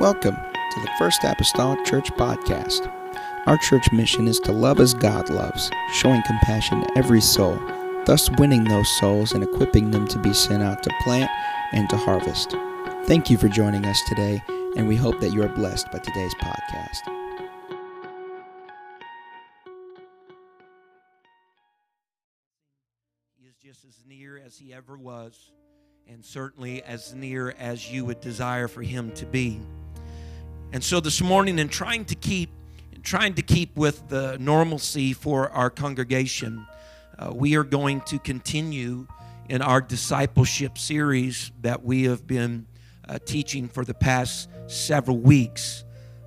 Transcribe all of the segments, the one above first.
Welcome to the First Apostolic Church Podcast. Our church mission is to love as God loves, showing compassion to every soul, thus winning those souls and equipping them to be sent out to plant and to harvest. Thank you for joining us today, and we hope that you are blessed by today's podcast. He is just as near as he ever was, and certainly as near as you would desire for him to be. And so this morning, in trying to keep trying to keep with the normalcy for our congregation, uh, we are going to continue in our discipleship series that we have been uh, teaching for the past several weeks.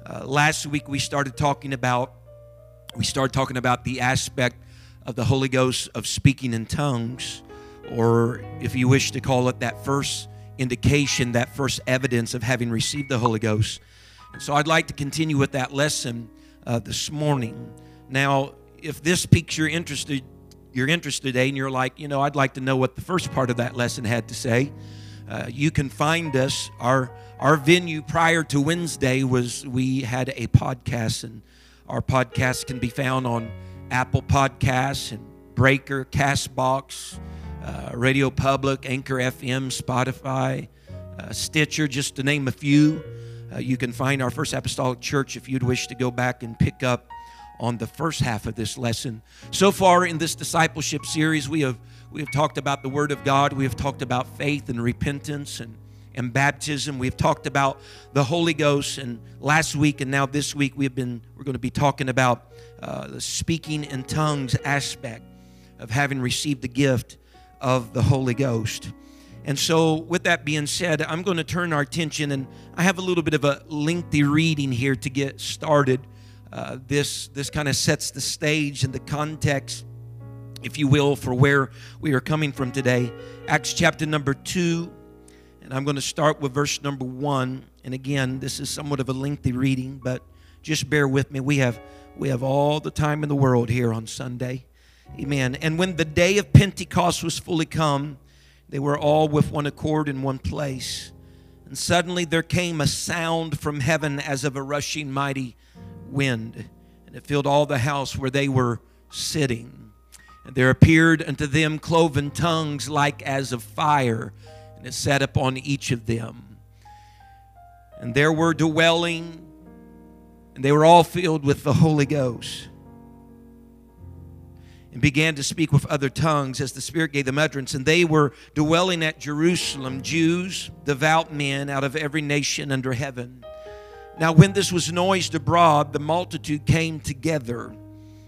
Uh, last week we started talking about we started talking about the aspect of the Holy Ghost of speaking in tongues, or if you wish to call it that first indication, that first evidence of having received the Holy Ghost. So I'd like to continue with that lesson uh, this morning. Now, if this piques your interest, your interest today, and you're like, you know, I'd like to know what the first part of that lesson had to say. Uh, you can find us. Our our venue prior to Wednesday was we had a podcast, and our podcast can be found on Apple Podcasts and Breaker, Castbox, uh, Radio Public, Anchor FM, Spotify, uh, Stitcher, just to name a few. Uh, you can find our First Apostolic Church if you'd wish to go back and pick up on the first half of this lesson. So far in this discipleship series, we have we have talked about the Word of God. We have talked about faith and repentance and and baptism. We've talked about the Holy Ghost, and last week and now this week we've been we're going to be talking about uh, the speaking in tongues aspect of having received the gift of the Holy Ghost. And so, with that being said, I'm going to turn our attention, and I have a little bit of a lengthy reading here to get started. Uh, this this kind of sets the stage and the context, if you will, for where we are coming from today. Acts chapter number two, and I'm going to start with verse number one. And again, this is somewhat of a lengthy reading, but just bear with me. We have we have all the time in the world here on Sunday. Amen. And when the day of Pentecost was fully come, they were all with one accord in one place. And suddenly there came a sound from heaven as of a rushing mighty wind, and it filled all the house where they were sitting. And there appeared unto them cloven tongues like as of fire, and it sat upon each of them. And there were dwelling, and they were all filled with the Holy Ghost and began to speak with other tongues as the Spirit gave them utterance. And they were dwelling at Jerusalem, Jews, devout men out of every nation under heaven. Now, when this was noised abroad, the multitude came together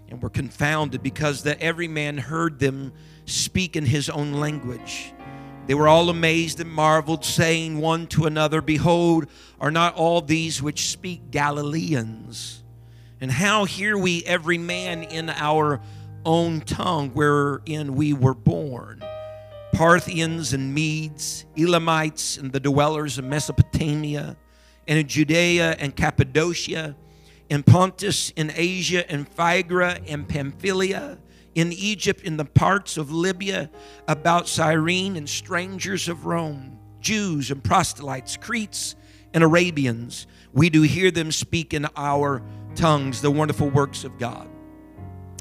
and were confounded because that every man heard them speak in his own language. They were all amazed and marveled, saying one to another, Behold, are not all these which speak Galileans? And how hear we every man in our own tongue wherein we were born. Parthians and Medes, Elamites and the dwellers of Mesopotamia, and in Judea and Cappadocia, in Pontus, in Asia, in Phrygia, and Pamphylia, in Egypt, in the parts of Libya, about Cyrene, and strangers of Rome, Jews and proselytes, Cretes and Arabians. We do hear them speak in our tongues the wonderful works of God.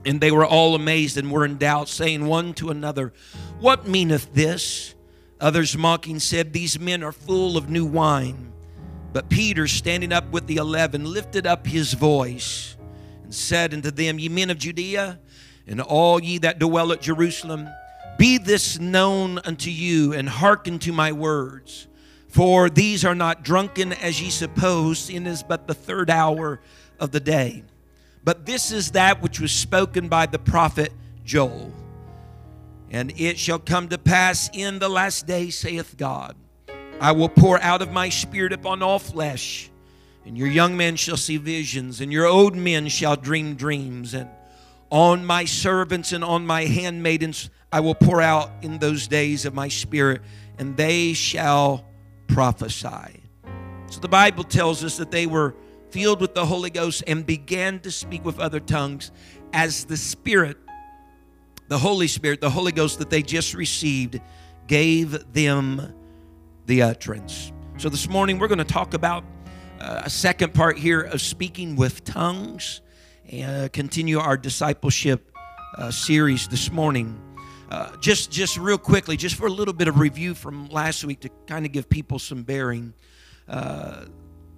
And they were all amazed and were in doubt, saying one to another, What meaneth this? Others mocking said, These men are full of new wine. But Peter, standing up with the eleven, lifted up his voice and said unto them, Ye men of Judea, and all ye that dwell at Jerusalem, be this known unto you, and hearken to my words. For these are not drunken as ye suppose, it is but the third hour of the day. But this is that which was spoken by the prophet Joel. And it shall come to pass in the last day, saith God, I will pour out of my spirit upon all flesh, and your young men shall see visions, and your old men shall dream dreams, and on my servants and on my handmaidens I will pour out in those days of my spirit, and they shall prophesy. So the Bible tells us that they were filled with the Holy Ghost and began to speak with other tongues as the Spirit, the Holy Spirit, the Holy Ghost that they just received, gave them the utterance. So this morning we're going to talk about uh, a second part here of speaking with tongues and uh, continue our discipleship uh, series this morning. Just, just real quickly, just for a little bit of review from last week to kind of give people some bearing.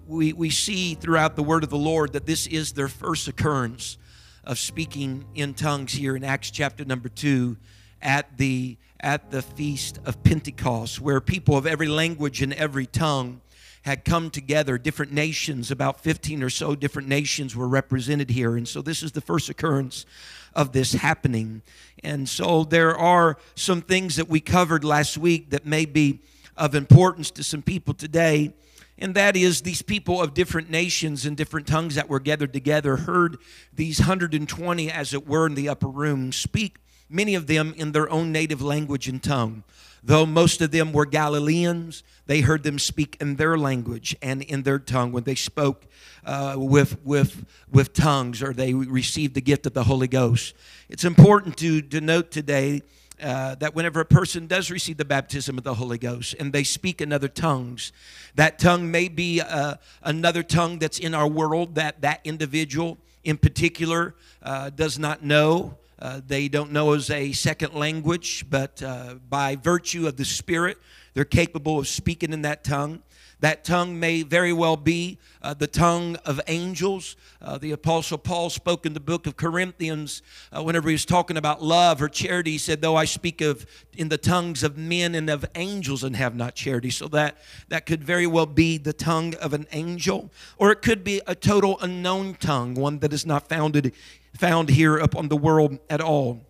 We, we see throughout the word of the Lord that this is their first occurrence of speaking in tongues here in Acts chapter number two at the at the feast of Pentecost, where people of every language and every tongue had come together. Different nations, about 15 or so different nations were represented here. And so this is the first occurrence of this happening. And so there are some things that we covered last week that may be of importance to some people today. And that is, these people of different nations and different tongues that were gathered together heard these 120, as it were, in the upper room speak many of them in their own native language and tongue. Though most of them were Galileans, they heard them speak in their language and in their tongue when they spoke uh, with, with, with tongues or they received the gift of the Holy Ghost. It's important to, to note today uh, that whenever a person does receive the baptism of the Holy Ghost and they speak in other tongues, that tongue may be uh, another tongue that's in our world that that individual in particular uh, does not know. Uh, they don't know as a second language, but uh, by virtue of the Spirit, they're capable of speaking in that tongue. That tongue may very well be uh, the tongue of angels. Uh, the Apostle Paul spoke in the book of Corinthians uh, whenever he was talking about love or charity. He said, Though I speak of in the tongues of men and of angels and have not charity. So that, that could very well be the tongue of an angel, or it could be a total unknown tongue, one that is not founded found here upon the world at all.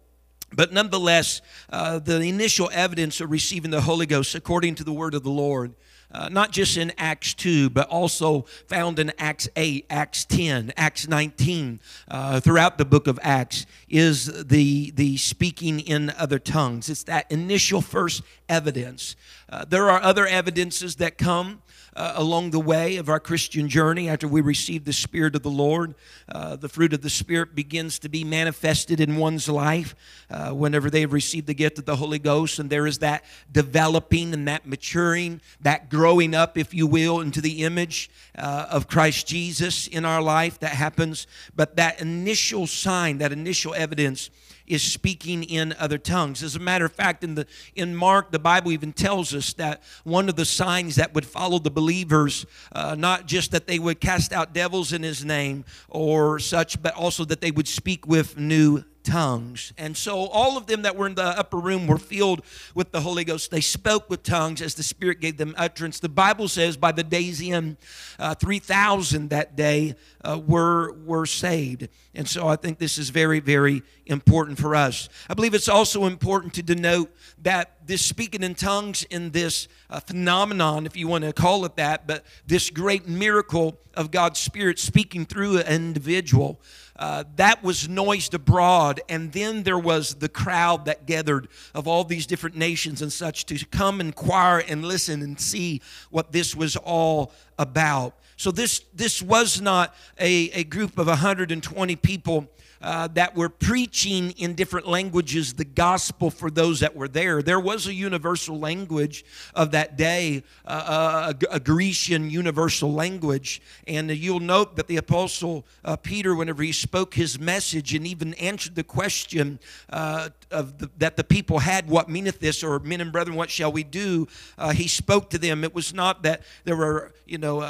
But nonetheless, uh, the initial evidence of receiving the Holy Ghost, according to the word of the Lord, uh, not just in Acts 2, but also found in Acts 8, Acts 10, Acts 19, uh, throughout the book of Acts, is the, the speaking in other tongues. It's that initial first evidence. Uh, there are other evidences that come uh, along the way of our Christian journey after we receive the Spirit of the Lord. Uh, the fruit of the Spirit begins to be manifested in one's life uh, whenever they've received the gift of the Holy Ghost, and there is that developing and that maturing, that growing up, if you will, into the image uh, of Christ Jesus in our life that happens. But that initial sign, that initial evidence, is speaking in other tongues. As a matter of fact, in the in Mark, the Bible even tells us that one of the signs that would follow the believers, uh, not just that they would cast out devils in His name or such, but also that they would speak with new tongues. And so all of them that were in the upper room were filled with the Holy Ghost. They spoke with tongues as the Spirit gave them utterance. The Bible says by the day's end, uh, 3,000 that day uh, were, were saved. And so I think this is very, very important for us. I believe it's also important to denote that this speaking in tongues in this uh, phenomenon, if you want to call it that, but this great miracle of God's Spirit speaking through an individual uh, that was noised abroad. And then there was the crowd that gathered of all these different nations and such to come inquire and listen and see what this was all about. So this, this was not a, a group of 120 people uh, that were preaching in different languages the gospel for those that were there. There was a universal language of that day, uh, a, a, Grecian universal language. And you'll note that the Apostle uh, Peter, whenever he spoke his message and even answered the question uh, of the, that the people had, What meaneth this? or Men and brethren, what shall we do? Uh, he spoke to them. It was not that there were, you know,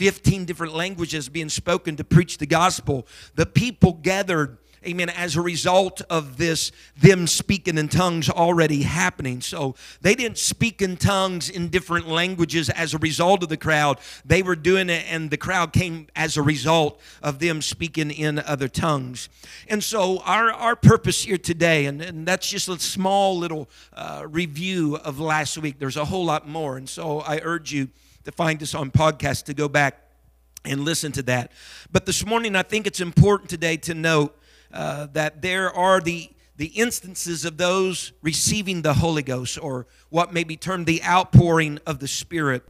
15 different languages being spoken to preach the gospel. The people gathered amen, as a result of this, them speaking in tongues already happening. So they didn't speak in tongues in different languages as a result of the crowd. They were doing it, and the crowd came as a result of them speaking in other tongues. And so our, our purpose here today, and, and that's just a small little uh, review of last week. There's a whole lot more. And so I urge you to find us on podcast to go back and listen to that. But this morning, I think it's important today to note uh, that there are the the instances of those receiving the Holy Ghost, or what may be termed the outpouring of the Spirit.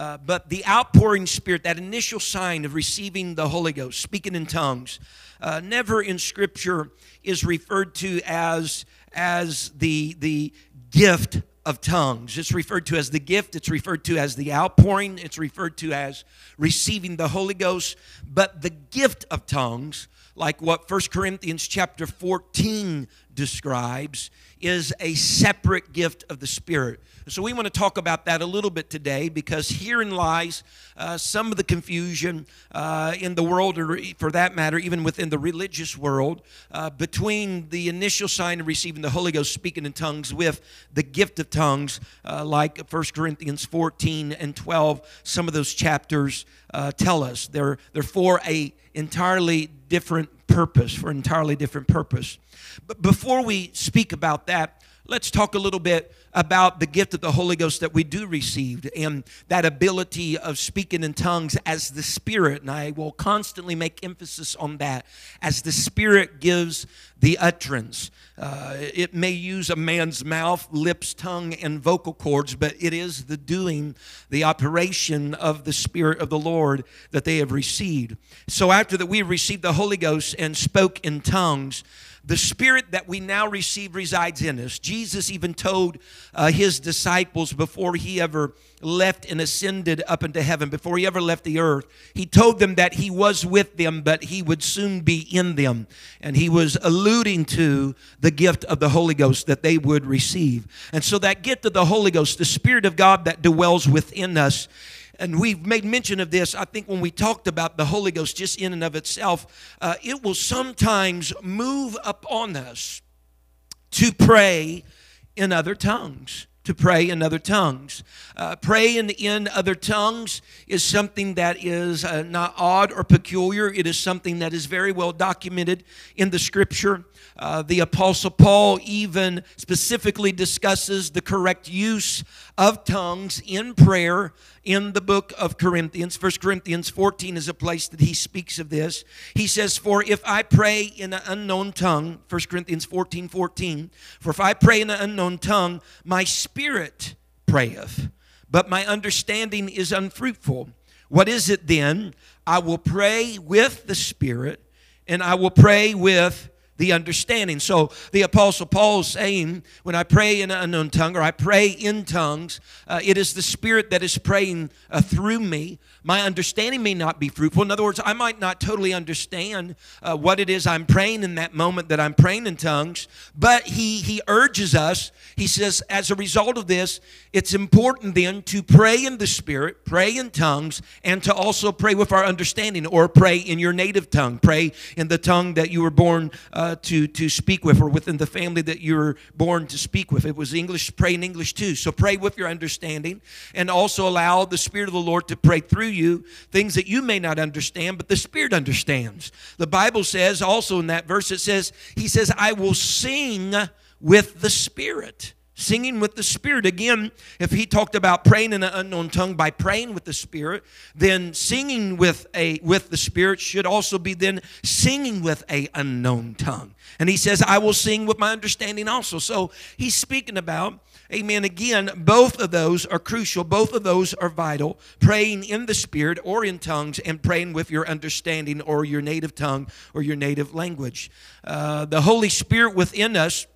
Uh, but the outpouring Spirit, that initial sign of receiving the Holy Ghost, speaking in tongues, uh, never in Scripture is referred to as, as the, the gift of tongues. It's referred to as the gift, it's referred to as the outpouring, it's referred to as receiving the Holy Ghost. But the gift of tongues, like what 1 Corinthians chapter 14 describes, is a separate gift of the Spirit. So we want to talk about that a little bit today because herein lies uh, some of the confusion uh, in the world, or for that matter, even within the religious world, uh, between the initial sign of receiving the Holy Ghost, speaking in tongues, with the gift of tongues, uh, like 1 Corinthians 14 and 12. Some of those chapters uh, tell us they're, they're for a entirely different purpose, for an entirely different purpose. But before we speak about that, let's talk a little bit about the gift of the Holy Ghost that we do receive and that ability of speaking in tongues as the Spirit. And I will constantly make emphasis on that as the Spirit gives the utterance. Uh, it may use a man's mouth, lips, tongue, and vocal cords, but it is the doing, the operation of the Spirit of the Lord that they have received. So after that we received the Holy Ghost and spoke in tongues, the spirit that we now receive resides in us. Jesus even told uh, his disciples before he ever left and ascended up into heaven, before he ever left the earth, he told them that he was with them, but he would soon be in them. And he was alluding to the gift of the Holy Ghost that they would receive. And so that gift of the Holy Ghost, the Spirit of God that dwells within us, and we've made mention of this, I think, when we talked about the Holy Ghost just in and of itself. Uh, it will sometimes move upon us to pray in other tongues to pray in other tongues. Uh, praying in other tongues is something that is uh, not odd or peculiar. It is something that is very well documented in the scripture. Uh, the Apostle Paul even specifically discusses the correct use of tongues in prayer in the book of Corinthians. 1 Corinthians 14 is a place that he speaks of this. He says, For if I pray in an unknown tongue, 1 Corinthians 14 14, for if I pray in an unknown tongue, my spirit prayeth, but my understanding is unfruitful. What is it then? I will pray with the Spirit, and I will pray with the understanding. So the Apostle Paul is saying, when I pray in an unknown tongue or I pray in tongues, uh, it is the Spirit that is praying uh, through me. My understanding may not be fruitful. In other words, I might not totally understand uh, what it is I'm praying in that moment that I'm praying in tongues, but he, he urges us, he says, as a result of this, it's important then to pray in the Spirit, pray in tongues, and to also pray with our understanding or pray in your native tongue. Pray in the tongue that you were born uh, Uh, to, to speak with or within the family that you were born to speak with. It was English, pray in English too. So pray with your understanding and also allow the Spirit of the Lord to pray through you things that you may not understand, but the Spirit understands. The Bible says also in that verse, it says, He says, I will sing with the Spirit singing with the spirit. Again if he talked about praying in an unknown tongue by praying with the spirit then singing with a with the spirit should also be then singing with a unknown tongue. And he says i will sing with my understanding also. So he's speaking about amen again both of those are crucial. Both of those are vital. Praying in the spirit or in tongues and praying with your understanding or your native tongue or your native language. Uh, the holy spirit within us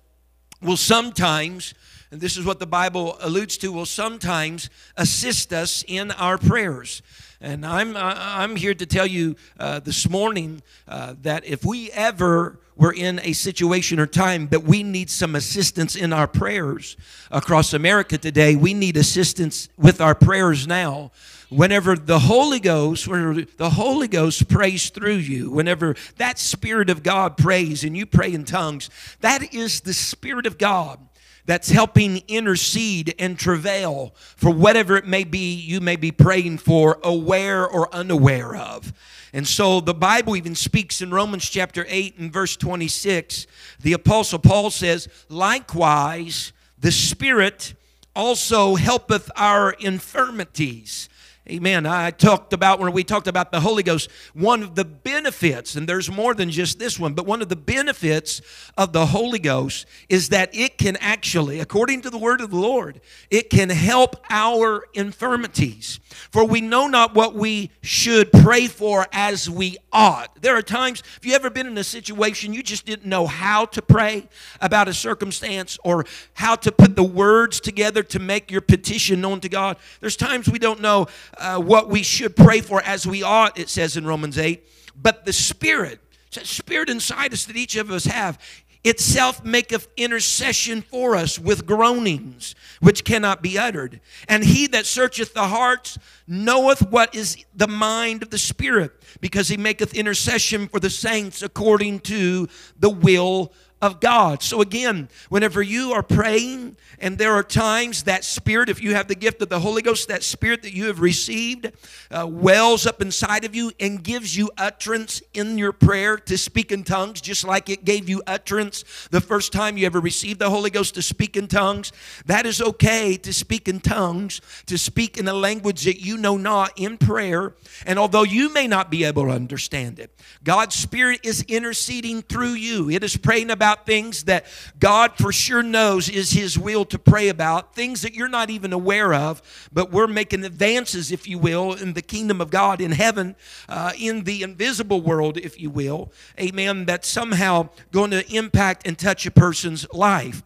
will sometimes and this is what the Bible alludes to, will sometimes assist us in our prayers. And I'm, I'm here to tell you uh, this morning uh, that if we ever were in a situation or time that we need some assistance in our prayers across America today, we need assistance with our prayers now whenever the Holy Ghost, whenever the Holy Ghost prays through you, whenever that Spirit of God prays and you pray in tongues, that is the Spirit of God that's helping intercede and travail for whatever it may be you may be praying for, aware or unaware of. And so the Bible even speaks in Romans chapter 8 and verse 26. The Apostle Paul says, Likewise, the Spirit also helpeth our infirmities. Amen. I talked about when we talked about the Holy Ghost, one of the benefits, and there's more than just this one, but one of the benefits of the Holy Ghost is that it can actually, according to the word of the Lord, it can help our infirmities. For we know not what we should pray for as we ought. There are times, if you ever been in a situation you just didn't know how to pray about a circumstance or how to put the words together to make your petition known to God, there's times we don't know uh, what we should pray for as we ought, it says in Romans 8. But the Spirit, the Spirit inside us that each of us have, itself maketh intercession for us with groanings which cannot be uttered. And he that searcheth the hearts knoweth what is the mind of the Spirit, because he maketh intercession for the saints according to the will of God. So, again, whenever you are praying, and there are times that spirit, if you have the gift of the Holy Ghost, that spirit that you have received uh, wells up inside of you and gives you utterance in your prayer to speak in tongues, just like it gave you utterance the first time you ever received the Holy Ghost to speak in tongues. That is okay to speak in tongues, to speak in a language that you know not in prayer. And although you may not be able to understand it, God's Spirit is interceding through you. It is praying about about things that God for sure knows is His will to pray about, things that you're not even aware of, but we're making advances, if you will, in the kingdom of God, in heaven, uh, in the invisible world, if you will. Amen. That's somehow going to impact and touch a person's life.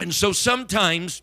And so sometimes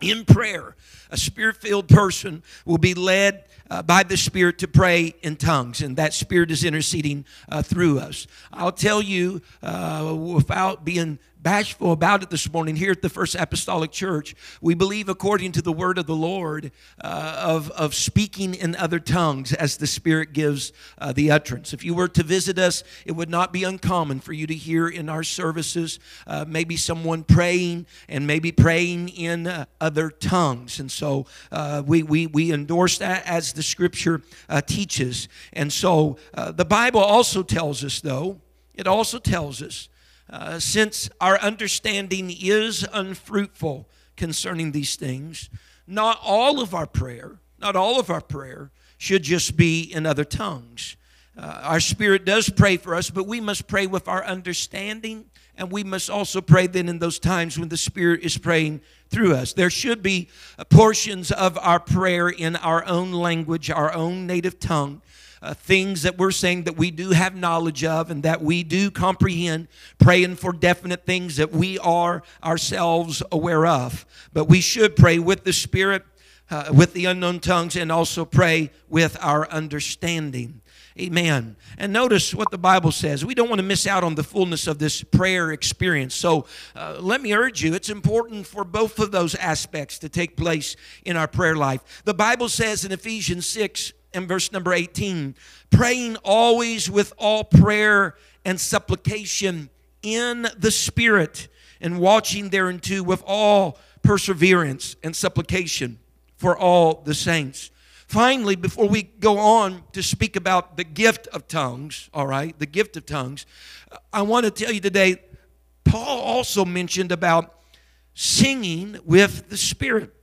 in prayer, a spirit filled person will be led uh, by the Spirit to pray in tongues, and that Spirit is interceding uh, through us. I'll tell you uh, without being bashful about it this morning here at the First Apostolic Church. We believe, according to the word of the Lord, uh, of, of speaking in other tongues as the Spirit gives uh, the utterance. If you were to visit us, it would not be uncommon for you to hear in our services uh, maybe someone praying and maybe praying in other tongues. And so uh, we, we, we endorse that as the Scripture uh, teaches. And so the Bible also tells us, though, it also tells us uh, since our understanding is unfruitful concerning these things, not all of our prayer, not all of our prayer should just be in other tongues. Uh, our spirit does pray for us, but we must pray with our understanding, and we must also pray then in those times when the Spirit is praying through us. There should be portions of our prayer in our own language, our own native tongue uh, things that we're saying that we do have knowledge of and that we do comprehend, praying for definite things that we are ourselves aware of. But we should pray with the Spirit, uh, with the unknown tongues, and also pray with our understanding. Amen. And notice what the Bible says. We don't want to miss out on the fullness of this prayer experience. So uh, let me urge you, it's important for both of those aspects to take place in our prayer life. The Bible says in Ephesians 6 and verse number 18 praying always with all prayer and supplication in the Spirit, and watching thereunto with all perseverance and supplication for all the saints. Finally, before we go on to speak about the gift of tongues, all right, the gift of tongues, I want to tell you today, Paul also mentioned about singing with the Spirit.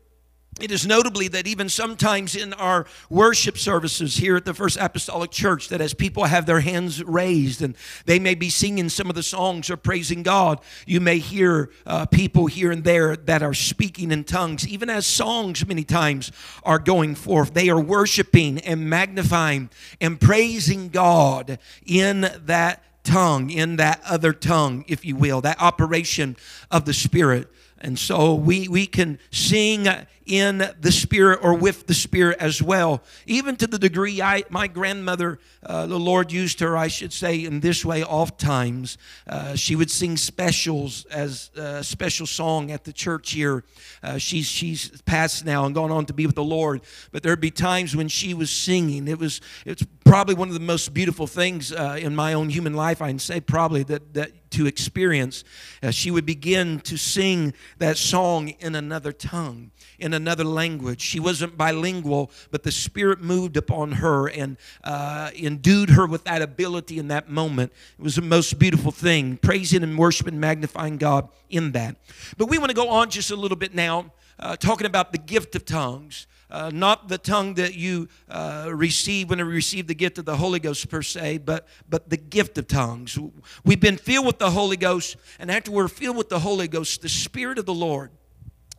It is notably that even sometimes in our worship services here at the First Apostolic Church, that as people have their hands raised and they may be singing some of the songs or praising God, you may hear uh, people here and there that are speaking in tongues, even as songs many times are going forth. They are worshiping and magnifying and praising God in that tongue, in that other tongue, if you will, that operation of the Spirit. And so we, we can sing in the Spirit or with the Spirit as well. Even to the degree I, my grandmother, uh, the Lord used her, I should say, in this way oft times. Uh, she would sing specials as a special song at the church here. Uh, she's, she's passed now and gone on to be with the Lord. But there'd be times when she was singing. It was it's probably one of the most beautiful things uh, in my own human life, I can say probably, that, that to experience. Uh, she would begin to sing that song in another tongue in another language. She wasn't bilingual, but the Spirit moved upon her and uh, endued her with that ability in that moment. It was the most beautiful thing, praising and worshiping, magnifying God in that. But we want to go on just a little bit now, uh, talking about the gift of tongues. uh, not the tongue that you uh, receive when you receive the gift of the Holy Ghost per se, but but the gift of tongues. We've been filled with the Holy Ghost, and after we're filled with the Holy Ghost, the Spirit of the Lord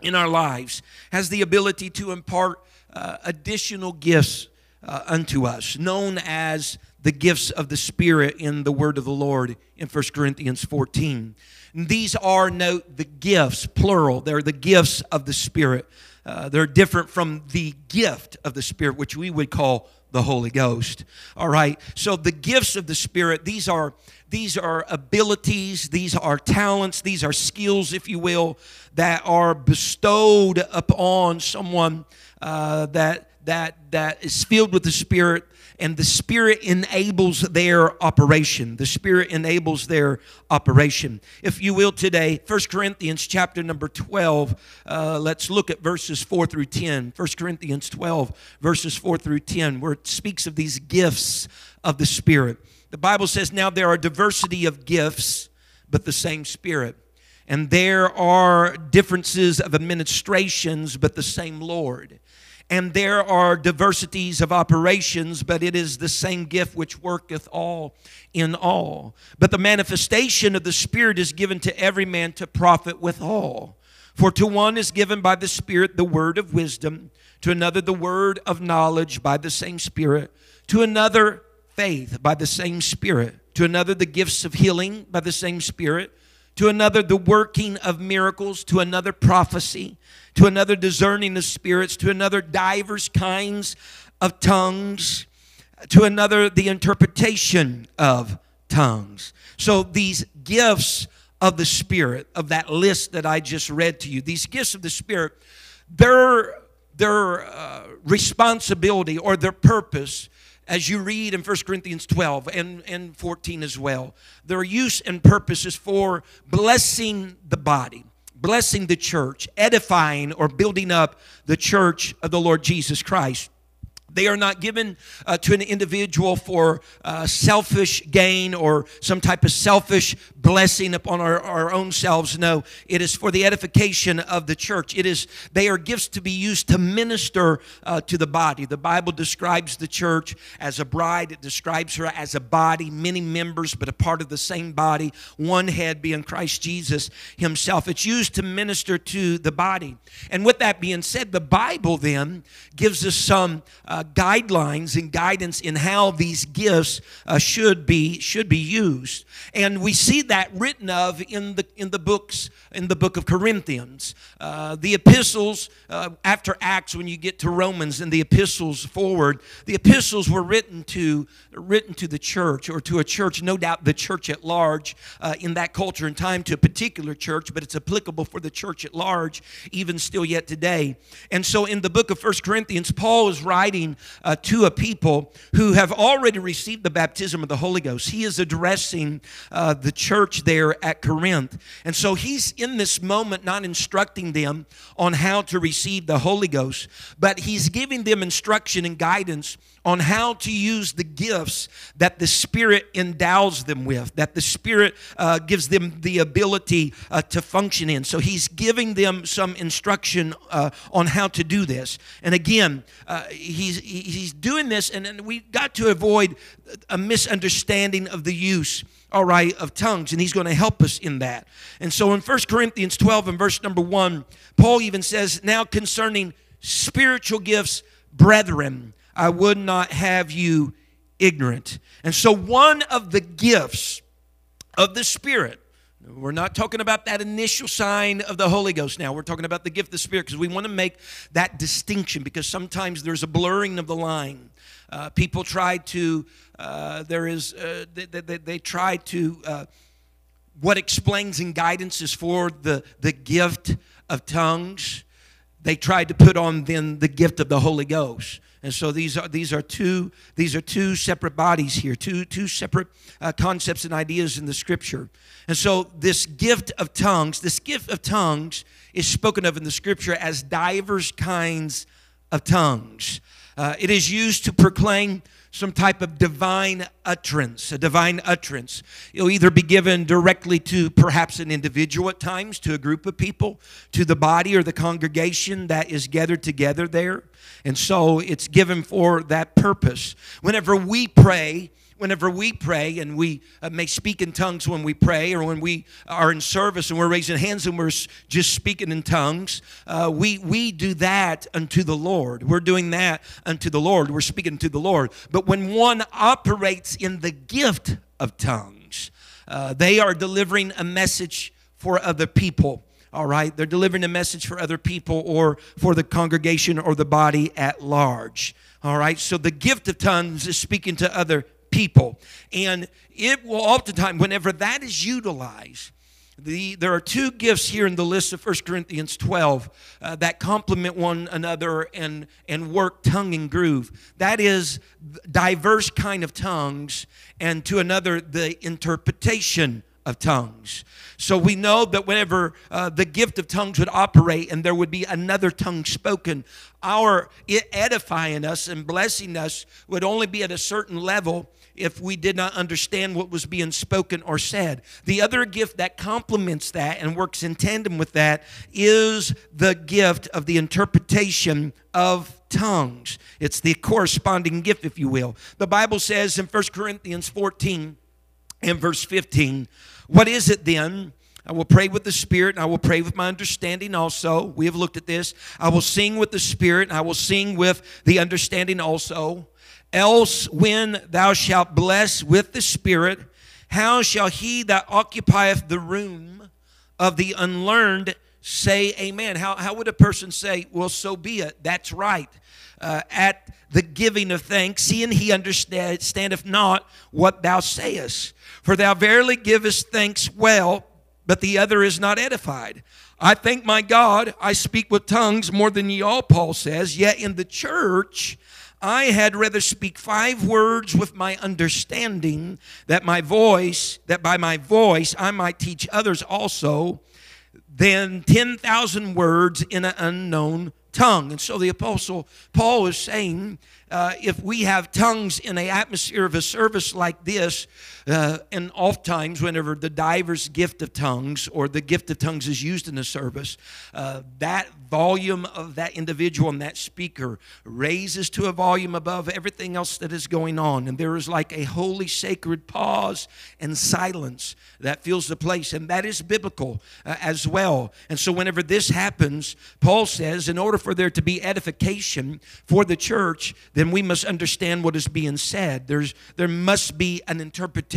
in our lives has the ability to impart uh, additional gifts uh, unto us, known as the gifts of the Spirit in the Word of the Lord in 1 Corinthians 14. And these are, note, the gifts, plural. They're the gifts of the Spirit. Uh, they're different from the gift of the Spirit, which we would call the Holy Ghost. All right. So the gifts of the Spirit, these are these are abilities, these are talents, these are skills, if you will, that are bestowed upon someone uh, that that that is filled with the Spirit and the Spirit enables their operation. The Spirit enables their operation. If you will, today, 1 Corinthians chapter number 12, uh, let's look at verses 4 through 10. 1 Corinthians 12, verses 4 through 10, where it speaks of these gifts of the Spirit. The Bible says, Now there are diversity of gifts, but the same Spirit. And there are differences of administrations, but the same Lord and there are diversities of operations, but it is the same gift which worketh all in all. But the manifestation of the Spirit is given to every man to profit withal. For to one is given by the Spirit the word of wisdom, to another the word of knowledge by the same Spirit, to another faith by the same Spirit, to another the gifts of healing by the same Spirit, to another the working of miracles, to another prophecy to another discerning of spirits, to another divers kinds of tongues, to another the interpretation of tongues. So these gifts of the Spirit, of that list that I just read to you, these gifts of the Spirit, their, their uh, responsibility or their purpose as you read in 1 Corinthians 12 and, and 14 as well, their use and purpose is for blessing the body blessing the church, edifying or building up the church of the Lord Jesus Christ. They are not given uh, to an individual for uh, selfish gain or some type of selfish blessing upon our, our own selves. No, it is for the edification of the church. It is they are gifts to be used to minister uh, to the body. The Bible describes the church as a bride. It describes her as a body, many members, but a part of the same body. One head being Christ Jesus Himself. It's used to minister to the body. And with that being said, the Bible then gives us some uh, guidelines and guidance in how these gifts uh, should be should be used. And we see that written of in the in the books in the book of Corinthians, uh, the epistles uh, after Acts. When you get to Romans and the epistles forward, the epistles were written to written to the church or to a church, no doubt the church at large uh, in that culture and time to a particular church, but it's applicable for the church at large, even still yet today. And so in the book of First Corinthians, Paul is writing uh, to a people who have already received the baptism of the Holy Ghost. He is addressing uh, the church there at Corinth. And so he's in this moment not instructing them on how to receive the Holy Ghost, but he's giving them instruction and guidance on how to use the gifts that the Spirit endows them with, that the Spirit uh, gives them the ability uh, to function in. So He's giving them some instruction uh, on how to do this. And again, uh, he's, he's doing this, and, and we got to avoid a misunderstanding of the use all right, of tongues, and he's going to help us in that. And so in 1 Corinthians 12 and verse number 1, Paul even says, Now concerning spiritual gifts, brethren, I would not have you ignorant. And so, one of the gifts of the Spirit, we're not talking about that initial sign of the Holy Ghost now. We're talking about the gift of the Spirit because we want to make that distinction because sometimes there's a blurring of the line. Uh, people try to, uh, there is, uh, they, they, they, try to, uh, what explains and guidance is for the, the gift of tongues. They tried to put on then the gift of the Holy Ghost. And so these are these are two these are two separate bodies here, two two separate uh, concepts and ideas in the Scripture. And so this gift of tongues, this gift of tongues, is spoken of in the Scripture as divers kinds of tongues. Uh, it is used to proclaim some type of divine utterance, a divine utterance. It'll either be given directly to perhaps an individual at times, to a group of people, to the body or the congregation that is gathered together there. And so it's given for that purpose. Whenever we pray, whenever we pray and we uh, may speak in tongues when we pray or when we are in service and we're raising hands and we're just speaking in tongues uh, we, we do that unto the lord. We're doing that unto the lord. We're speaking to the lord. But when one operates in the gift of tongues uh, they are delivering a message for other people all right? They're delivering a message for other people or for the congregation or the body at large all right? So the gift of tongues is speaking to other people. And it will oftentimes, whenever that is utilized, the, there are two gifts here in the list of 1 Corinthians 12 uh, that complement one another and, and work tongue and groove. That is diverse kind of tongues, and to another, the interpretation of tongues. So we know that whenever uh, the gift of tongues would operate and there would be another tongue spoken, our edifying us and blessing us would only be at a certain level if we did not understand what was being spoken or said. The other gift that complements that and works in tandem with that is the gift of the interpretation of tongues. It's the corresponding gift, if you will. The Bible says in 1 Corinthians 14 and verse 15, What is it then? I will pray with the Spirit, and I will pray with my understanding also. We have looked at this. I will sing with the Spirit, and I will sing with the understanding also. Else, when thou shalt bless with the Spirit, how shall he that occupieth the room of the unlearned say amen? How, how would a person say, well, so be it? That's right. Uh, at the giving of thanks, seeing he understandeth not what thou sayest. For thou verily givest thanks well, but the other is not edified. I thank my God, I speak with tongues more than ye all, Paul says, yet in the church I had rather speak five words with my understanding, that my voice, that by my voice I might teach others also, than 10,000 words in an unknown tongue. And so the apostle Paul is saying, uh, if we have tongues in an atmosphere of a service like this, uh, and oftentimes, whenever the diver's gift of tongues or the gift of tongues is used in a service, uh, that volume of that individual and that speaker raises to a volume above everything else that is going on. And there is like a holy, sacred pause and silence that fills the place. And that is biblical uh, as well. And so, whenever this happens, Paul says, in order for there to be edification for the church, then we must understand what is being said. There's, there must be an interpretation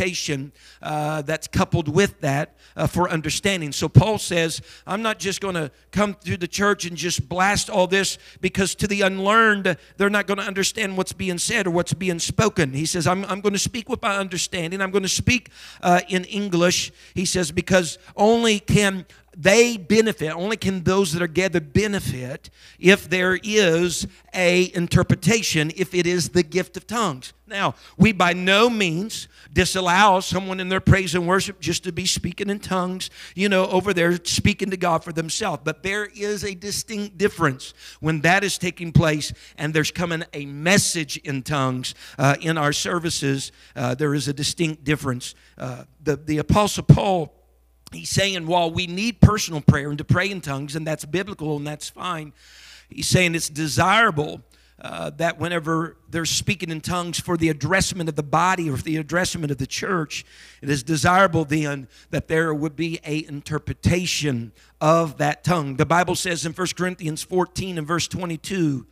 uh, that's coupled with that uh, for understanding. So Paul says, I'm not just going to come to the church and just blast all this because to the unlearned, they're not going to understand what's being said or what's being spoken. He says, I'm, I'm going to speak with my understanding. I'm going to speak uh, in English. He says, because only can they benefit only can those that are gathered benefit if there is a interpretation if it is the gift of tongues. Now we by no means disallow someone in their praise and worship just to be speaking in tongues you know over there speaking to god for themselves. But there is a distinct difference when that is taking place and there's coming a message in tongues uh, in our services uh, there is a distinct difference. Uh, the, the apostle paul he's saying while we need personal prayer and to pray in tongues, and that's biblical and that's fine, he's saying it's desirable uh, that whenever they're speaking in tongues for the addressment of the body or the addressment of the church, it is desirable then that there would be a interpretation of that tongue. The Bible says in 1 Corinthians 14 and verse 22,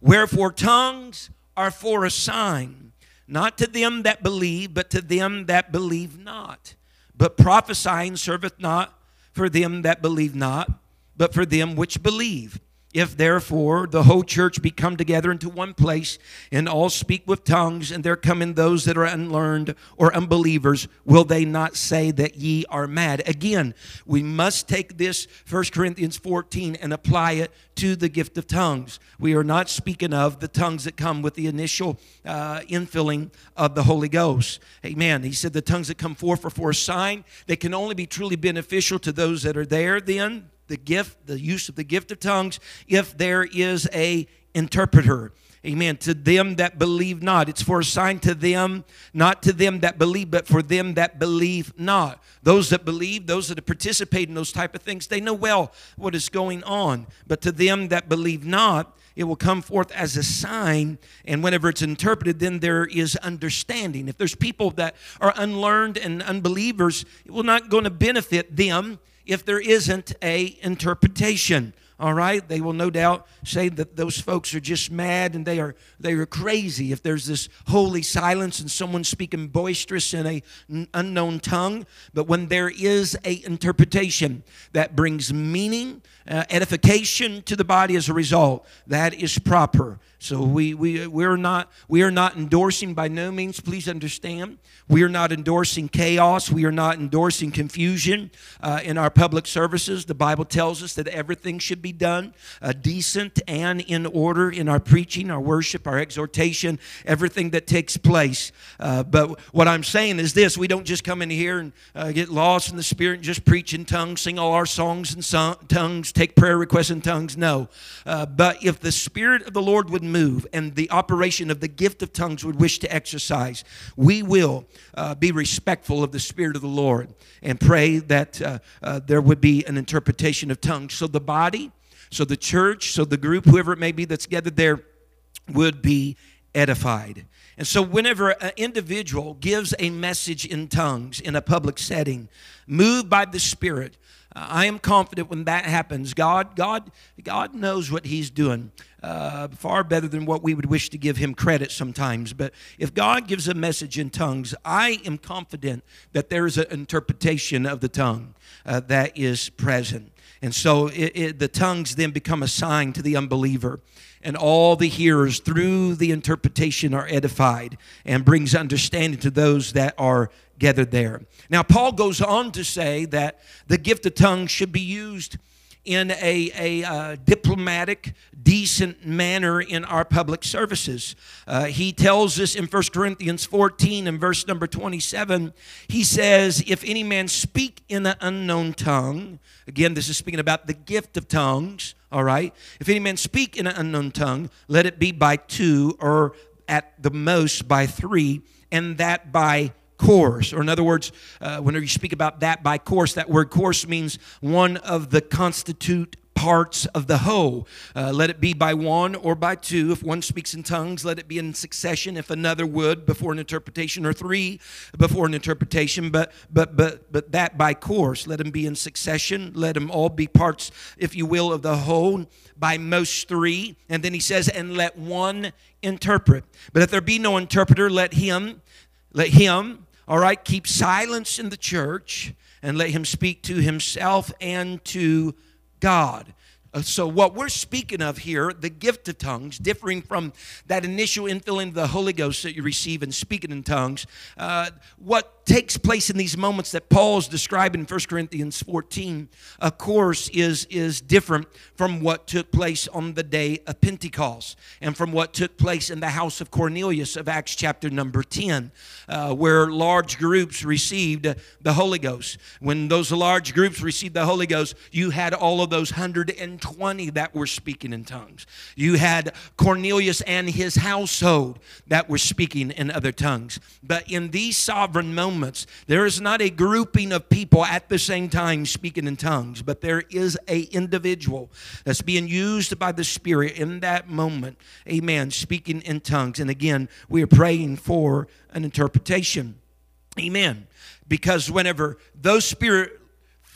Wherefore tongues are for a sign, not to them that believe, but to them that believe not. But prophesying serveth not for them that believe not, but for them which believe. If therefore the whole church be come together into one place, and all speak with tongues, and there come in those that are unlearned or unbelievers, will they not say that ye are mad? Again, we must take this 1 Corinthians 14 and apply it to the gift of tongues. We are not speaking of the tongues that come with the initial uh, infilling of the Holy Ghost. Amen. He said the tongues that come forth are for a sign. They can only be truly beneficial to those that are there then the gift, the use of the gift of tongues, if there is a interpreter. Amen. To them that believe not. It's for a sign to them, not to them that believe, but for them that believe not. Those that believe, those that participate in those type of things, they know well what is going on. But to them that believe not, it will come forth as a sign. And whenever it's interpreted, then there is understanding. If there's people that are unlearned and unbelievers, it will not going to benefit them if there isn't a interpretation all right? They will no doubt say that those folks are just mad and they are they are crazy. If there's this holy silence and someone speaking boisterous in a n- unknown tongue but when there is a interpretation that brings meaning uh, edification to the body as a result that is proper so we, we, we're not, we are not endorsing by no means, please understand. We are not endorsing chaos. We are not endorsing confusion uh, in our public services. The Bible tells us that everything should be done uh, decent and in order in our preaching, our worship, our exhortation, everything that takes place. Uh, but what I'm saying is this we don't just come in here and uh, get lost in the Spirit and just preach in tongues, sing all our songs in tongues, take prayer requests in tongues. No. Uh, but if the Spirit of the Lord would move and the operation of the gift of tongues would wish to exercise, we will uh, be respectful of the Spirit of the Lord and pray that uh, uh, there would be an interpretation of tongues. So the body, so the church, so the group, whoever it may be that's gathered there, would be edified. And so, whenever an individual gives a message in tongues in a public setting, moved by the Spirit, I am confident when that happens, God, God, God knows what He's doing. Uh, far better than what we would wish to give him credit sometimes. But if God gives a message in tongues, I am confident that there is an interpretation of the tongue uh, that is present. And so it, it, the tongues then become a sign to the unbeliever. And all the hearers, through the interpretation, are edified and brings understanding to those that are gathered there. Now, Paul goes on to say that the gift of tongues should be used in a, a uh, diplomatic, decent manner in our public services. Uh, he tells us in 1 Corinthians 14 and verse number 27, he says, If any man speak in an unknown tongue, again, this is speaking about the gift of tongues, all right? If any man speak in an unknown tongue, let it be by two or at the most by three, and that by course. Or, in other words, uh, whenever you speak about that by course, that word course means one of the constitute parts of the whole. Uh, let it be by one or by two. If one speaks in tongues, let it be in succession. If another would, before an interpretation, or three before an interpretation. But but but but that by course. Let them be in succession. Let them all be parts, if you will, of the whole. By most three, and then he says, and let one interpret. But if there be no interpreter, let him, let him all right, keep silence in the church and let him speak to himself and to God. Uh, so, what we're speaking of here, the gift of tongues, differing from that initial infilling of the Holy Ghost that you receive in speaking in tongues, uh, what takes place in these moments that Paul's describing in 1 Corinthians 14, of course, is, is different from what took place on the day of Pentecost and from what took place in the house of Cornelius of Acts chapter number 10, uh, where large groups received the Holy Ghost. When those large groups received the Holy Ghost, you had all of those 120 that were speaking in tongues. You had Cornelius and his household that were speaking in other tongues. But in these sovereign moments, moments. There is not a grouping of people at the same time speaking in tongues, but there is a individual that's being used by the Spirit in that moment. Amen. Speaking in tongues. And again, we are praying for an interpretation. Amen. Because whenever those spirit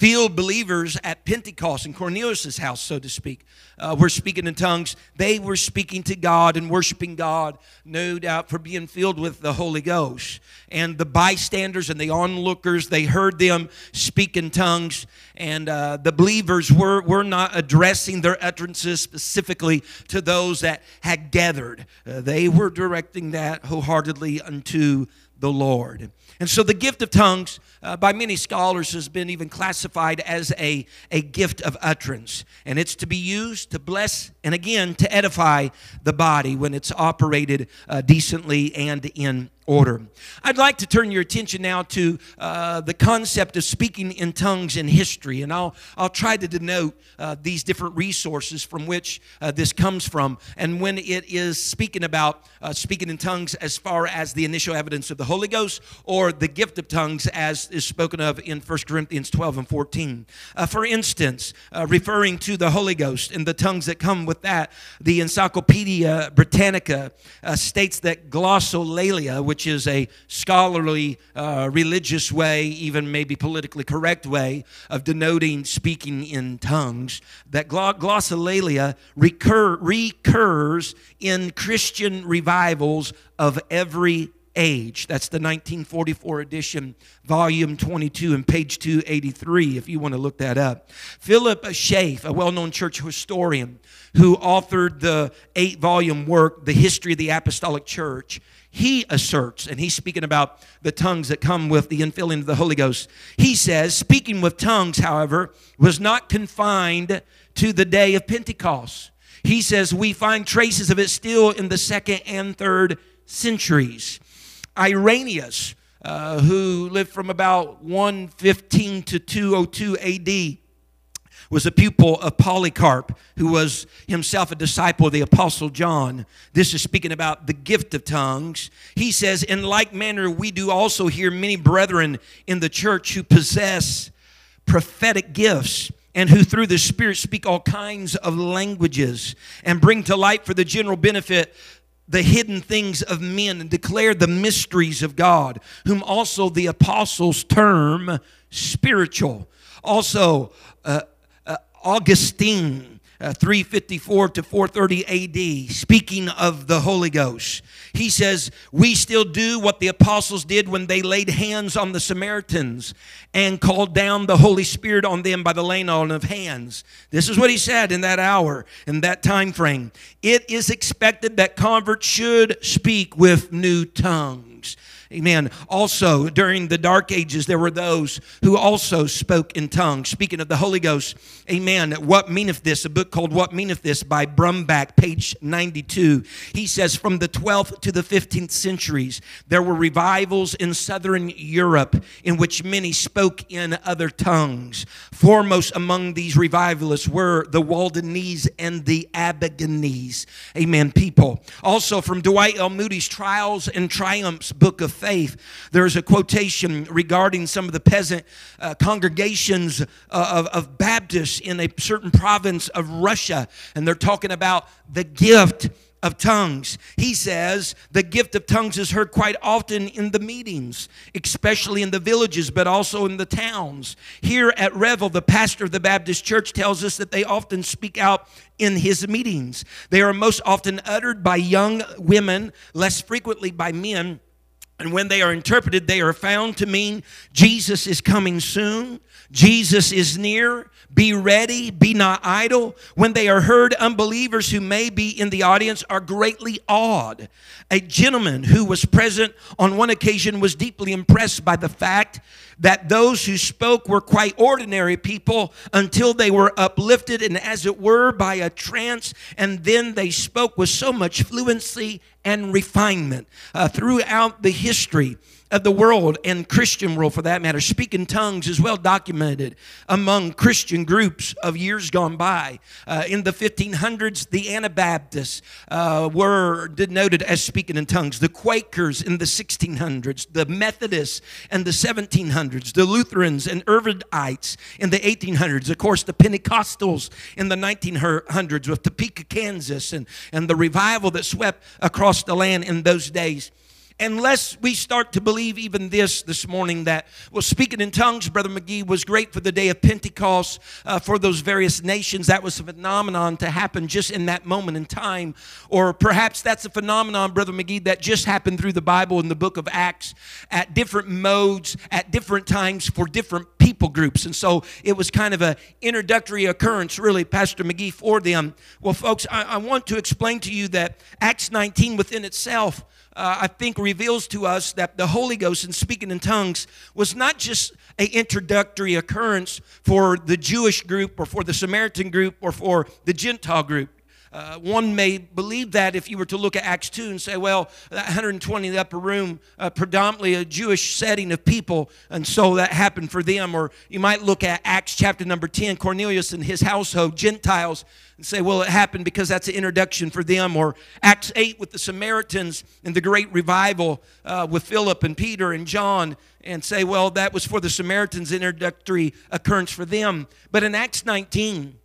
filled believers at Pentecost in Cornelius' house, so to speak, uh, were speaking in tongues. They were speaking to God and worshiping God, no doubt, for being filled with the Holy Ghost. And the bystanders and the onlookers, they heard them speak in tongues. And uh, the believers were, were not addressing their utterances specifically to those that had gathered, uh, they were directing that wholeheartedly unto the Lord. And so the gift of tongues, uh, by many scholars, has been even classified as a, a gift of utterance. And it's to be used to bless and again to edify the body when it's operated uh, decently and in order. I'd like to turn your attention now to uh, the concept of speaking in tongues in history, and I'll, I'll try to denote uh, these different resources from which uh, this comes from. And when it is speaking about uh, speaking in tongues as far as the initial evidence of the Holy Ghost or the gift of tongues as is spoken of in 1 Corinthians 12 and 14. Uh, for instance, uh, referring to the Holy Ghost and the tongues that come with that, the Encyclopedia Britannica states that glossolalia, which is a scholarly, uh, religious way, even maybe politically correct way of denoting speaking in tongues, that glossolalia recur, recurs in Christian revivals of every age. That's the 1944 edition, volume 22 and page 283, if you want to look that up. Philip Schaff, a well known church historian who authored the eight volume work, The History of the Apostolic Church, he asserts, and he's speaking about the tongues that come with the infilling of the Holy Ghost. He says, speaking with tongues, however, was not confined to the day of Pentecost. He says, we find traces of it still in the second and third centuries. Irenaeus, uh, who lived from about 115 to 202 AD, was a pupil of Polycarp, who was himself a disciple of the Apostle John. This is speaking about the gift of tongues. He says, In like manner, we do also hear many brethren in the church who possess prophetic gifts and who through the Spirit speak all kinds of languages and bring to light for the general benefit the hidden things of men and declare the mysteries of God, whom also the apostles term spiritual. Also, uh, Augustine, uh, 354 to 430 AD, speaking of the Holy Ghost. He says, We still do what the apostles did when they laid hands on the Samaritans and called down the Holy Spirit on them by the laying on of hands. This is what he said in that hour, in that time frame. It is expected that converts should speak with new tongues. Amen. Also, during the dark ages, there were those who also spoke in tongues. Speaking of the Holy Ghost, amen. What meaneth this? A book called What Meaneth This by Brumback, page 92. He says, From the 12th to the 15th centuries, there were revivals in southern Europe in which many spoke in other tongues. Foremost among these revivalists were the Waldenses and the Albigenses. Amen, people. Also, from Dwight L. Moody's Trials and Triumphs book of faith. There's a quotation regarding some of the peasant uh, congregations uh, of, of Baptists in a certain province of Russia, and they're talking about the gift of tongues. He says the gift of tongues is heard quite often in the meetings, especially in the villages, but also in the towns. Here at Reval, the pastor of the Baptist church tells us that they often speak out in his meetings. They are most often uttered by young women, less frequently by men and when they are interpreted, they are found to mean Jesus is coming soon, Jesus is near, be ready, be not idle. When they are heard, unbelievers who may be in the audience are greatly awed. A gentleman who was present on one occasion was deeply impressed by the fact that those who spoke were quite ordinary people until they were uplifted and, as it were, by a trance, and then they spoke with so much fluency and refinement uh, throughout the history of the world and Christian world for that matter. Speaking tongues is well documented among Christian groups of years gone by. Uh, in the 1500s, the Anabaptists uh, were denoted as speaking in tongues. The Quakers in the 1600s, the Methodists in the 1700s, the Lutherans and Irvingites in the 1800s, of course, the Pentecostals in the 1900s with Topeka, Kansas, and, and the revival that swept across the land in those days unless we start to believe even this this morning that well speaking in tongues brother mcgee was great for the day of pentecost uh, for those various nations. That was a phenomenon to happen just in that moment in time. Or perhaps that's a phenomenon brother mcgee that just happened through the bible in the book of acts at different modes at different times for different people groups. And so it was kind of an introductory occurrence really pastor mcgee for them. Well folks I, I want to explain to you that acts 19 within itself uh, I think reveals to us that the Holy Ghost and speaking in tongues was not just an introductory occurrence for the Jewish group or for the Samaritan group or for the Gentile group. Uh, one may believe that if you were to look at Acts 2 and say, well, that 120 in the upper room, uh, predominantly a Jewish setting of people, and so that happened for them. Or you might look at Acts chapter number 10, Cornelius and his household, Gentiles, and say, well, it happened because that's an introduction for them. Or Acts 8 with the Samaritans and the great revival uh, with Philip and Peter and John, and say, well, that was for the Samaritans' introductory occurrence for them. But in Acts 19,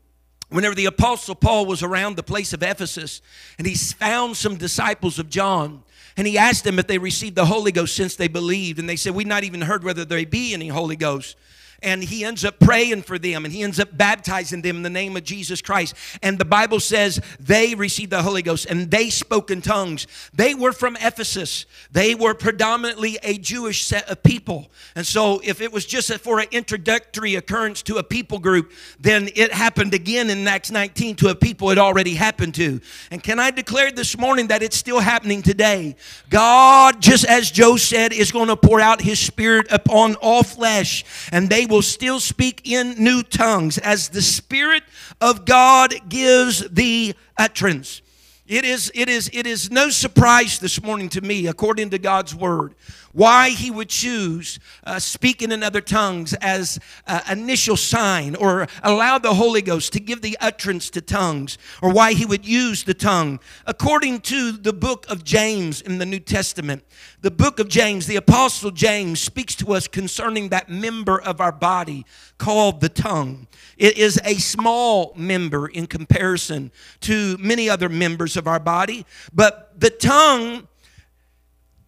whenever the apostle paul was around the place of ephesus and he found some disciples of john and he asked them if they received the holy ghost since they believed. And they said we've not even heard whether there be any holy ghost and he ends up praying for them and he ends up baptizing them in the name of Jesus Christ. And the Bible says they received the Holy Ghost and they spoke in tongues. They were from Ephesus, they were predominantly a Jewish set of people. And so, if it was just for an introductory occurrence to a people group, then it happened again in Acts 19 to a people it already happened to. And can I declare this morning that it's still happening today? God, just as Joel said, is going to pour out his spirit upon all flesh, and they will still speak in new tongues as the Spirit of God gives the utterance. It is, it, is, it is no surprise this morning to me, according to God's word, why he would choose uh, speaking in other tongues as uh, initial sign or allow the Holy Ghost to give the utterance to tongues or why he would use the tongue. According to the book of James in the New Testament, the book of James, the Apostle James speaks to us concerning that member of our body called the tongue. It is a small member in comparison to many other members of our body, but the tongue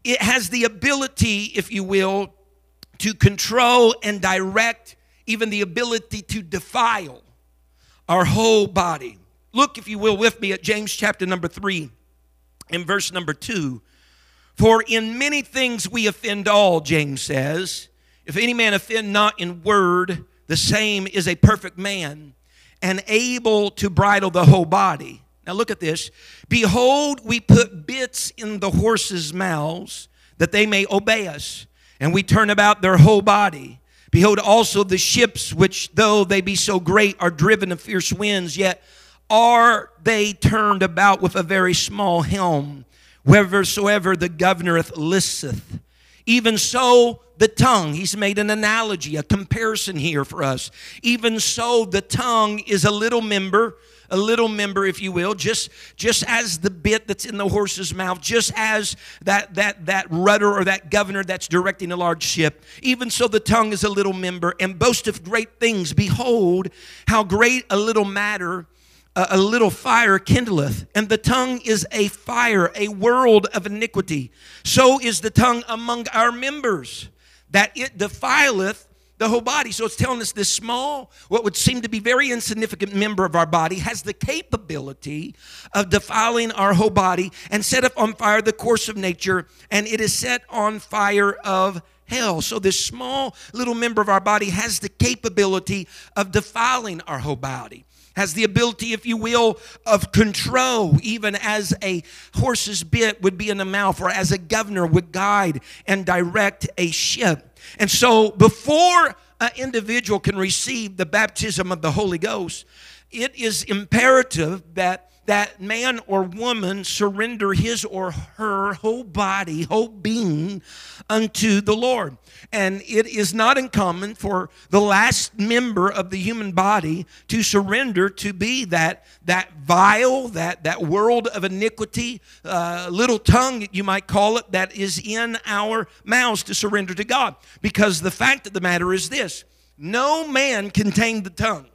it has the ability, if you will, to control and direct, even the ability to defile our whole body. Look, if you will, with me at James chapter number 3 in verse number 2. For in many things we offend all, James says. If any man offend not in word, the same is a perfect man and able to bridle the whole body. Now look at this. Behold, we put bits in the horses' mouths that they may obey us, and we turn about their whole body. Behold, also the ships, which though they be so great, are driven of fierce winds, yet are they turned about with a very small helm, wheresoever the governor listeth. Even so, the tongue, he's made an analogy, a comparison here for us. Even so, the tongue is a little member a little member, if you will, just, just as the bit that's in the horse's mouth, just as that, that, that rudder or that governor that's directing a large ship. Even so, the tongue is a little member and boasteth great things. Behold, how great a little matter a little fire kindleth, and the tongue is a fire, a world of iniquity. So is the tongue among our members, that it defileth the whole body. So it's telling us this small, what would seem to be very insignificant member of our body has the capability of defiling our whole body and set up on fire the course of nature, and it is set on fire of hell. So this small little member of our body has the capability of defiling our whole body has the ability, if you will, of control, even as a horse's bit would be in the mouth, or as a governor would guide and direct a ship. And so, before an individual can receive the baptism of the Holy Ghost, it is imperative that that man or woman surrender his or her whole body, whole being unto the Lord. And it is not uncommon for the last member of the human body to surrender to be that, that vile, that, that world of iniquity, uh, little tongue, you might call it, that is in our mouths to surrender to God. Because the fact of the matter is this no man can tame the tongue.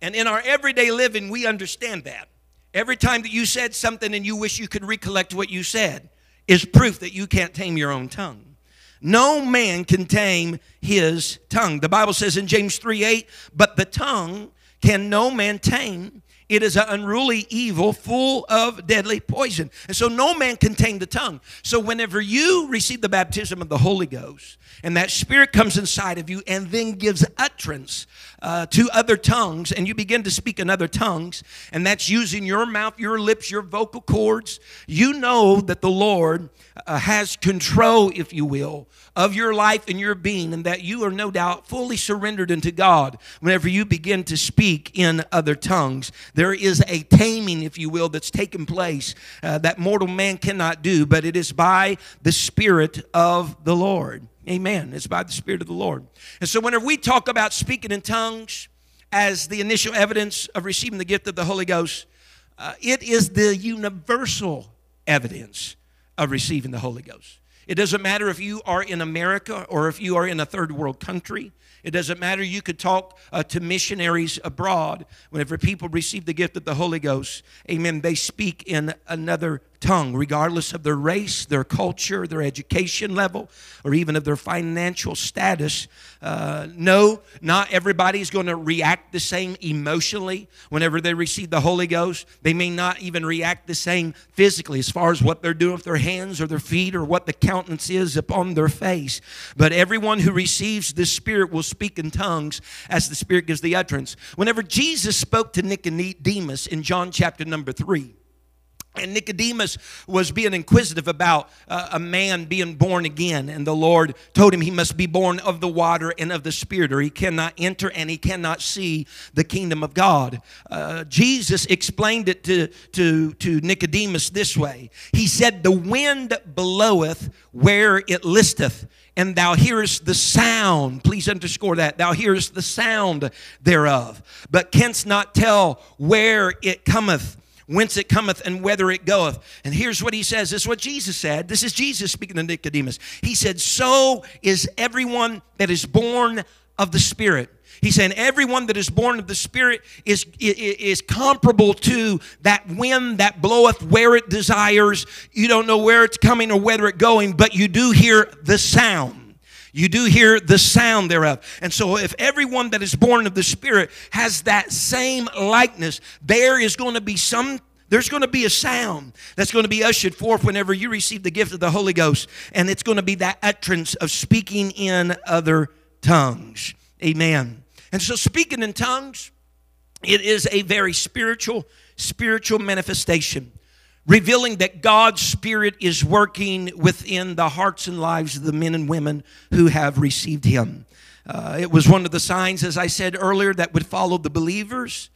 And in our everyday living, we understand that. Every time that you said something and you wish you could recollect what you said is proof that you can't tame your own tongue. No man can tame his tongue. The Bible says in James 3 8, but the tongue can no man tame. It is an unruly evil full of deadly poison. And so no man can tame the tongue. So whenever you receive the baptism of the Holy Ghost and that Spirit comes inside of you and then gives utterance uh, to other tongues and you begin to speak in other tongues, and that's using your mouth, your lips, your vocal cords, you know that the Lord uh, has control, if you will, of your life and your being, and that you are no doubt fully surrendered unto God whenever you begin to speak in other tongues. There is a taming, if you will, that's taken place uh, that mortal man cannot do, but it is by the Spirit of the Lord. Amen. It's by the Spirit of the Lord. And so, whenever we talk about speaking in tongues as the initial evidence of receiving the gift of the Holy Ghost, uh, it is the universal evidence of receiving the Holy Ghost. It doesn't matter if you are in America or if you are in a third world country. It doesn't matter. You could talk uh, to missionaries abroad. Whenever people receive the gift of the Holy Ghost, amen, they speak in another tongue, regardless of their race, their culture, their education level, or even of their financial status. Uh, no, not everybody is going to react the same emotionally whenever they receive the Holy Ghost. They may not even react the same physically as far as what they're doing with their hands or their feet or what the countenance is upon their face. But everyone who receives the Spirit will speak in tongues as the Spirit gives the utterance. Whenever Jesus spoke to Nicodemus in John chapter number 3, and Nicodemus was being inquisitive about uh, a man being born again. And the Lord told him he must be born of the water and of the Spirit, or he cannot enter and he cannot see the kingdom of God. Uh, Jesus explained it to, to, to Nicodemus this way He said, The wind bloweth where it listeth and thou hearest the sound. Please underscore that. Thou hearest the sound thereof, but canst not tell where it cometh whence it cometh and whither it goeth. And here's what he says. This is what Jesus said. This is Jesus speaking to Nicodemus. He said, So is everyone that is born of the Spirit. He's saying everyone that is born of the Spirit is, is, is comparable to that wind that bloweth where it desires. You don't know where it's coming or whether it's going, but you do hear the sound. You do hear the sound thereof. And so, if everyone that is born of the Spirit has that same likeness, there is going to be some there's going to be a sound that's going to be ushered forth whenever you receive the gift of the Holy Ghost, and it's going to be that utterance of speaking in other tongues. Amen. And so, speaking in tongues, it is a very spiritual, spiritual manifestation revealing that God's Spirit is working within the hearts and lives of the men and women who have received Him. Uh, it was one of the signs, as I said earlier, that would follow the believers.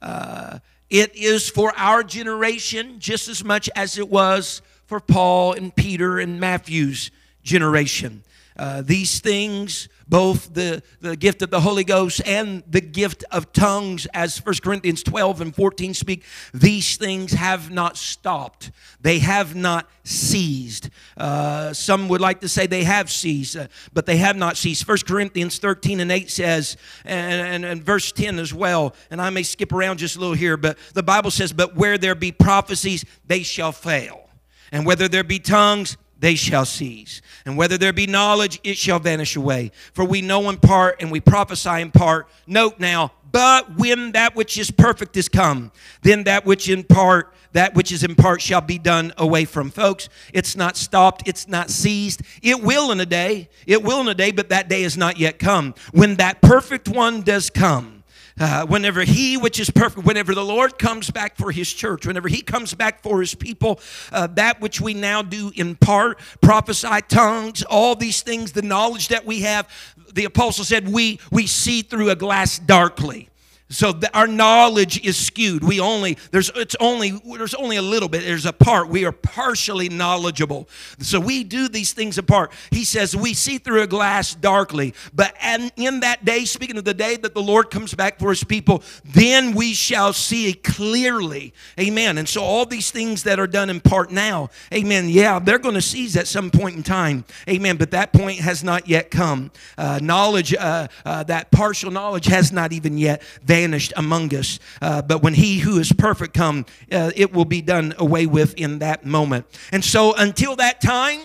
Uh, it is for our generation just as much as it was for Paul and Peter and Matthew's generation. Uh, these things, both the, the gift of the Holy Ghost and the gift of tongues, as 1 Corinthians 12 and 14 speak, these things have not stopped. They have not ceased. Uh, some would like to say they have ceased, uh, but they have not ceased. 1 Corinthians 13 and 8 says, and, and, and verse 10 as well, and I may skip around just a little here, but the Bible says, But where there be prophecies, they shall fail. And whether there be tongues, they shall cease. And whether there be knowledge, it shall vanish away. For we know in part and we prophesy in part. Note now, but when that which is perfect is come, then that which in part, that which is in part shall be done away from. Folks, it's not stopped, it's not seized. It will in a day, it will in a day, but that day is not yet come. When that perfect one does come, uh, whenever he which is perfect whenever the lord comes back for his church whenever he comes back for his people uh, that which we now do in part prophesy tongues all these things the knowledge that we have the apostle said we we see through a glass darkly so the, our knowledge is skewed. We only there's it's only there's only a little bit. There's a part. We are partially knowledgeable. So we do these things apart. He says we see through a glass darkly but and in that day speaking of the day that the lord comes back for his people then we shall see clearly. Amen. And so all these things that are done in part now amen yeah they're going to seize at some point in time. Amen. But that point has not yet come. Uh, knowledge uh, uh, that partial knowledge has not even yet among us. Uh, but when he who is perfect come, uh, it will be done away with in that moment. And so until that time,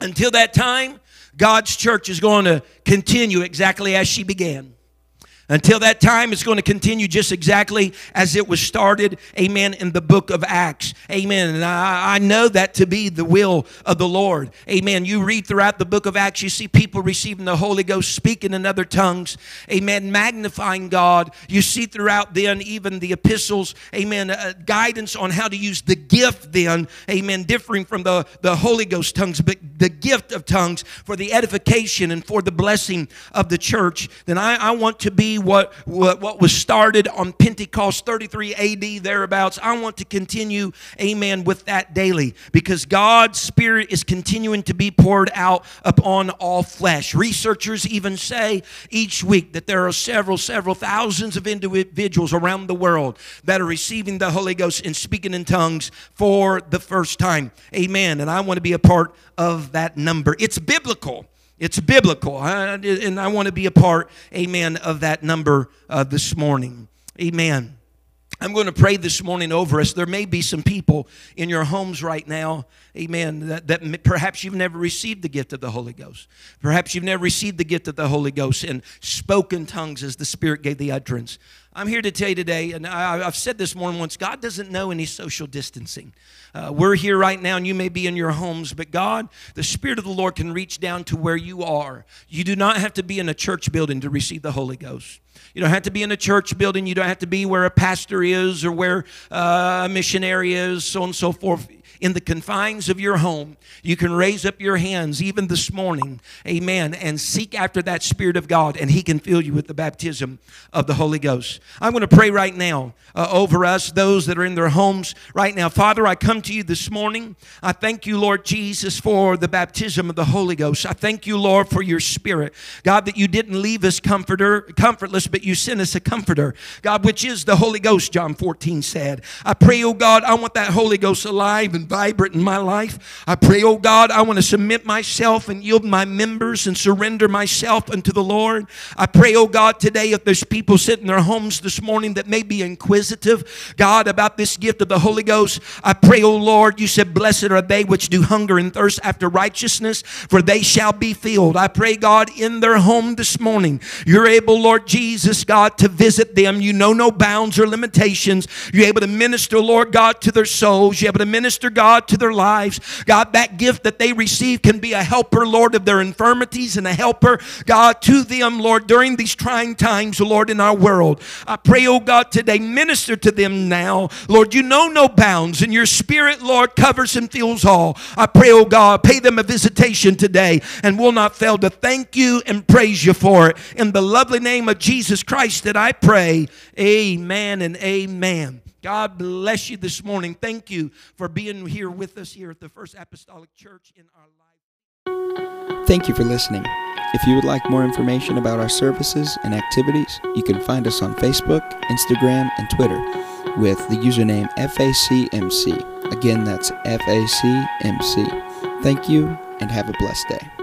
until that time, God's church is going to continue exactly as she began. Until that time, it's going to continue just exactly as it was started, amen, in the book of Acts. Amen. And I, I, know that to be the will of the Lord. Amen. You read throughout the book of Acts, you see people receiving the Holy Ghost, speaking in other tongues, amen, magnifying God. You see throughout then even the epistles, amen, uh, guidance on how to use the gift then, amen, differing from the, the Holy Ghost tongues, but the gift of tongues for the edification and for the blessing of the church. Then I, I want to be what, what, what was started on Pentecost 33 AD, thereabouts. I want to continue, amen, with that daily because God's Spirit is continuing to be poured out upon all flesh. Researchers even say each week that there are several, several thousands of individuals around the world that are receiving the Holy Ghost and speaking in tongues for the first time. Amen. And I want to be a part of that number. It's biblical. It's biblical. And I want to be a part, amen, of that number uh, this morning. Amen. I'm going to pray this morning over us. There may be some people in your homes right now, amen, that, that perhaps you've never received the gift of the Holy Ghost. Perhaps you've never received the gift of the Holy Ghost and spoken tongues as the Spirit gave the utterance. I'm here to tell you today, and I, have said this more than once God doesn't know any social distancing. Uh, we're here right now, and you may be in your homes, but God, the Spirit of the Lord, can reach down to where you are. You do not have to be in a church building to receive the Holy Ghost. You don't have to be in a church building. You don't have to be where a pastor is or where uh, a missionary is, so on and so forth in the confines of your home, you can raise up your hands even this morning, amen, and seek after that Spirit of God, and He can fill you with the baptism of the Holy Ghost. I'm going to pray right now uh, over us, those that are in their homes right now. Father, I come to you this morning. I thank you, Lord Jesus, for the baptism of the Holy Ghost. I thank you, Lord, for your Spirit. God, that you didn't leave us comforter, comfortless, but you sent us a comforter. God, which is the Holy Ghost, John 14 said. I pray, oh God, I want that Holy Ghost alive and vibrant in my life. I pray, oh God, I want to submit myself and yield my members and surrender myself unto the Lord. I pray, oh God, today if there's people sitting in their homes this morning that may be inquisitive, God, about this gift of the Holy Ghost, I pray, oh Lord, you said, Blessed are they which do hunger and thirst after righteousness, for they shall be filled. I pray, God, in their home this morning, you're able, Lord Jesus, God, to visit them. You know no bounds or limitations. You're able to minister, Lord God, to their souls. You're able to minister, God God, to their lives. God, that gift that they receive can be a helper, Lord, of their infirmities and a helper, God, to them, Lord, during these trying times, Lord, in our world. I pray, oh God, today, minister to them now. Lord, you know no bounds, and your spirit, Lord, covers and fills all. I pray, oh God, pay them a visitation today and will not fail to thank you and praise you for it. In the lovely name of Jesus Christ that I pray. Amen and amen. God bless you this morning. Thank you for being here with us here at the First Apostolic Church in our life. Thank you for listening. If you would like more information about our services and activities, you can find us on Facebook, Instagram, and Twitter with the username FACMC. Again, that's FACMC. Thank you and have a blessed day.